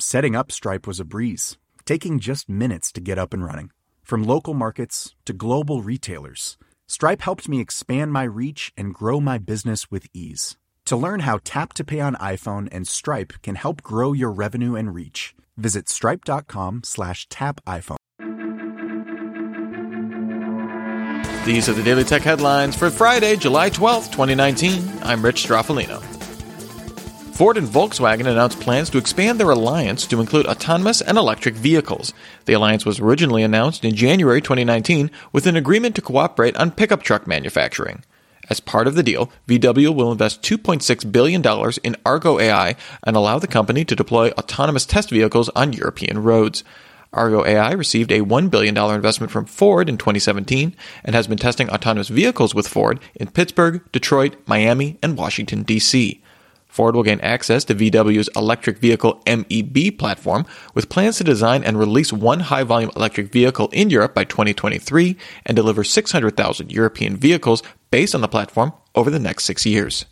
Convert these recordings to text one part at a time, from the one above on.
Setting up Stripe was a breeze, taking just minutes to get up and running. From local markets to global retailers, Stripe helped me expand my reach and grow my business with ease. To learn how Tap to Pay on iPhone and Stripe can help grow your revenue and reach, visit stripe.com slash tap iPhone. These are the Daily Tech headlines for Friday, July 12th, 2019. I'm Rich Stroffolino. Ford and Volkswagen announced plans to expand their alliance to include autonomous and electric vehicles. The alliance was originally announced in January 2019 with an agreement to cooperate on pickup truck manufacturing. As part of the deal, VW will invest $2.6 billion in Argo AI and allow the company to deploy autonomous test vehicles on European roads. Argo AI received a $1 billion investment from Ford in 2017 and has been testing autonomous vehicles with Ford in Pittsburgh, Detroit, Miami, and Washington, D.C. Ford will gain access to VW's electric vehicle MEB platform with plans to design and release one high volume electric vehicle in Europe by 2023 and deliver 600,000 European vehicles based on the platform over the next six years.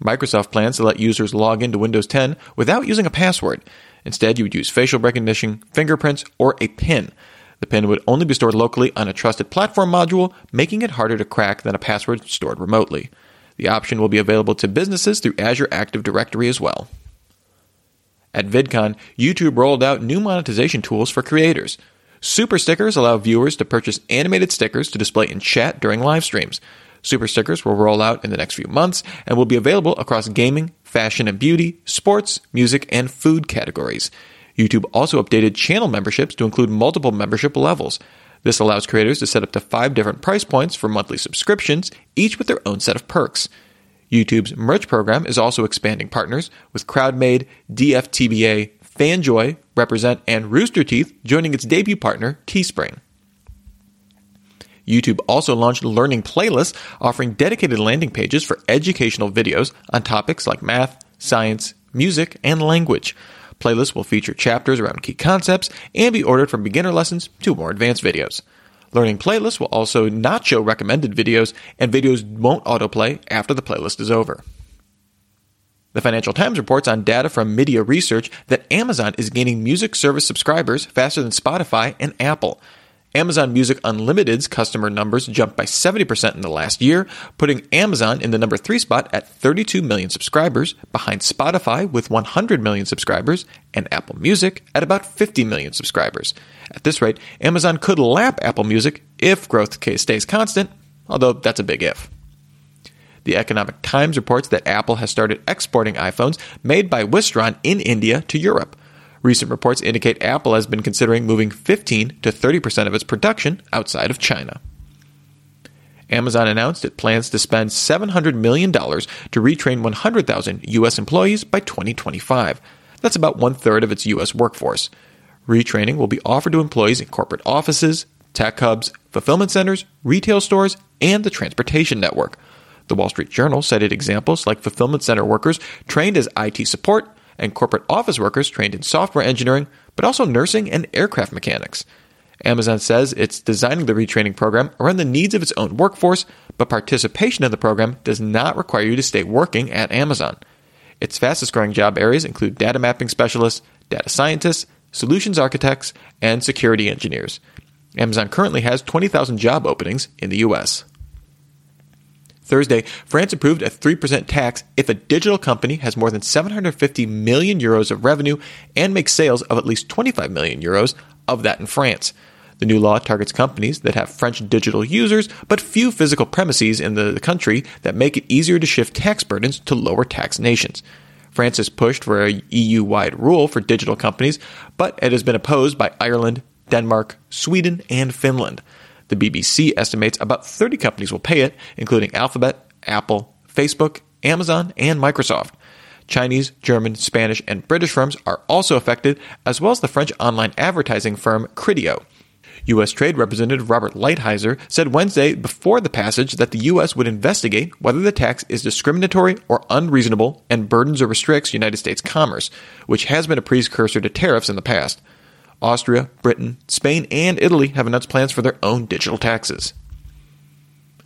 Microsoft plans to let users log into Windows 10 without using a password. Instead, you would use facial recognition, fingerprints, or a PIN. The PIN would only be stored locally on a trusted platform module, making it harder to crack than a password stored remotely. The option will be available to businesses through Azure Active Directory as well. At VidCon, YouTube rolled out new monetization tools for creators. Super Stickers allow viewers to purchase animated stickers to display in chat during live streams. Super Stickers will roll out in the next few months and will be available across gaming, fashion and beauty, sports, music, and food categories. YouTube also updated channel memberships to include multiple membership levels. This allows creators to set up to five different price points for monthly subscriptions, each with their own set of perks. YouTube's merch program is also expanding partners, with CrowdMade, DFTBA, Fanjoy, Represent, and Rooster Teeth joining its debut partner, Teespring. YouTube also launched Learning Playlists, offering dedicated landing pages for educational videos on topics like math, science, music, and language. Playlists will feature chapters around key concepts and be ordered from beginner lessons to more advanced videos. Learning Playlists will also not show recommended videos, and videos won't autoplay after the playlist is over. The Financial Times reports on data from MIDiA Research that Amazon is gaining music service subscribers faster than Spotify and Apple. Amazon Music Unlimited's customer numbers jumped by 70% in the last year, putting Amazon in the number 3 spot at 32 million subscribers, behind Spotify with 100 million subscribers, and Apple Music at about 50 million subscribers. At this rate, Amazon could lap Apple Music if growth stays constant, although that's a big if. The Economic Times reports that Apple has started exporting iPhones made by Wistron in India to Europe. Recent reports indicate Apple has been considering moving 15 to 30% of its production outside of China. Amazon announced it plans to spend $700 million to retrain 100,000 U.S. employees by 2025. That's about one third of its U.S. workforce. Retraining will be offered to employees in corporate offices, tech hubs, fulfillment centers, retail stores, and the transportation network. The Wall Street Journal cited examples like fulfillment center workers trained as IT support and corporate office workers trained in software engineering, but also nursing and aircraft mechanics. Amazon says it's designing the retraining program around the needs of its own workforce, but participation in the program does not require you to stay working at Amazon. Its fastest growing job areas include data mapping specialists, data scientists, solutions architects, and security engineers. Amazon currently has 20,000 job openings in the US. Thursday, France approved a 3% tax if a digital company has more than 750 million euros of revenue and makes sales of at least 25 million euros of that in France. The new law targets companies that have French digital users but few physical premises in the country that make it easier to shift tax burdens to lower tax nations. France has pushed for a EU wide rule for digital companies, but it has been opposed by Ireland, Denmark, Sweden, and Finland. The BBC estimates about 30 companies will pay it, including Alphabet, Apple, Facebook, Amazon, and Microsoft. Chinese, German, Spanish, and British firms are also affected, as well as the French online advertising firm Criteo. U.S. Trade Representative Robert Lighthizer said Wednesday before the passage that the U.S. would investigate whether the tax is discriminatory or unreasonable and burdens or restricts United States commerce, which has been a precursor to tariffs in the past. Austria, Britain, Spain, and Italy have announced plans for their own digital taxes.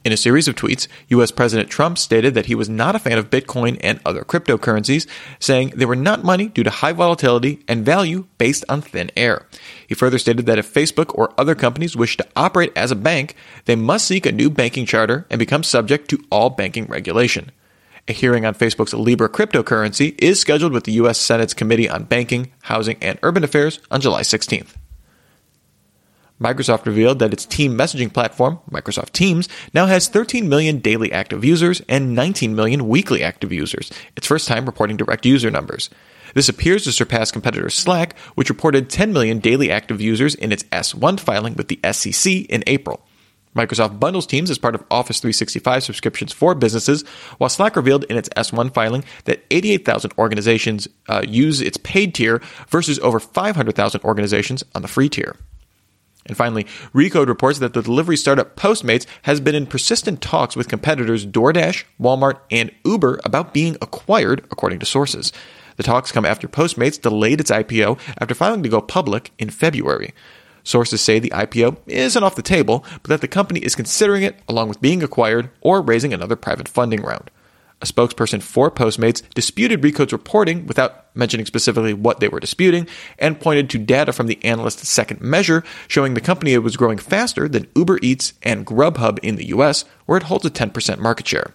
In a series of tweets, US President Trump stated that he was not a fan of Bitcoin and other cryptocurrencies, saying they were not money due to high volatility and value based on thin air. He further stated that if Facebook or other companies wish to operate as a bank, they must seek a new banking charter and become subject to all banking regulation. A hearing on Facebook's Libra cryptocurrency is scheduled with the U.S. Senate's Committee on Banking, Housing, and Urban Affairs on July 16th. Microsoft revealed that its team messaging platform, Microsoft Teams, now has 13 million daily active users and 19 million weekly active users, its first time reporting direct user numbers. This appears to surpass competitor Slack, which reported 10 million daily active users in its S1 filing with the SEC in April. Microsoft bundles Teams as part of Office 365 subscriptions for businesses, while Slack revealed in its S1 filing that 88,000 organizations uh, use its paid tier versus over 500,000 organizations on the free tier. And finally, Recode reports that the delivery startup Postmates has been in persistent talks with competitors DoorDash, Walmart, and Uber about being acquired, according to sources. The talks come after Postmates delayed its IPO after filing to go public in February. Sources say the IPO isn't off the table, but that the company is considering it along with being acquired or raising another private funding round. A spokesperson for Postmates disputed Recode's reporting without mentioning specifically what they were disputing and pointed to data from the analyst's second measure showing the company was growing faster than Uber Eats and Grubhub in the US, where it holds a 10% market share.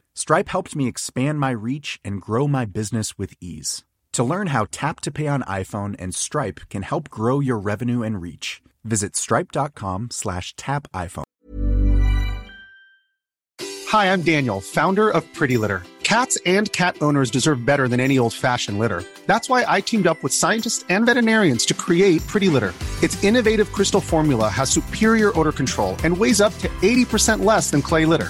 Stripe helped me expand my reach and grow my business with ease. To learn how Tap to Pay on iPhone and Stripe can help grow your revenue and reach, visit stripe.com slash tap iPhone. Hi, I'm Daniel, founder of Pretty Litter. Cats and cat owners deserve better than any old-fashioned litter. That's why I teamed up with scientists and veterinarians to create Pretty Litter. Its innovative crystal formula has superior odor control and weighs up to 80% less than clay litter.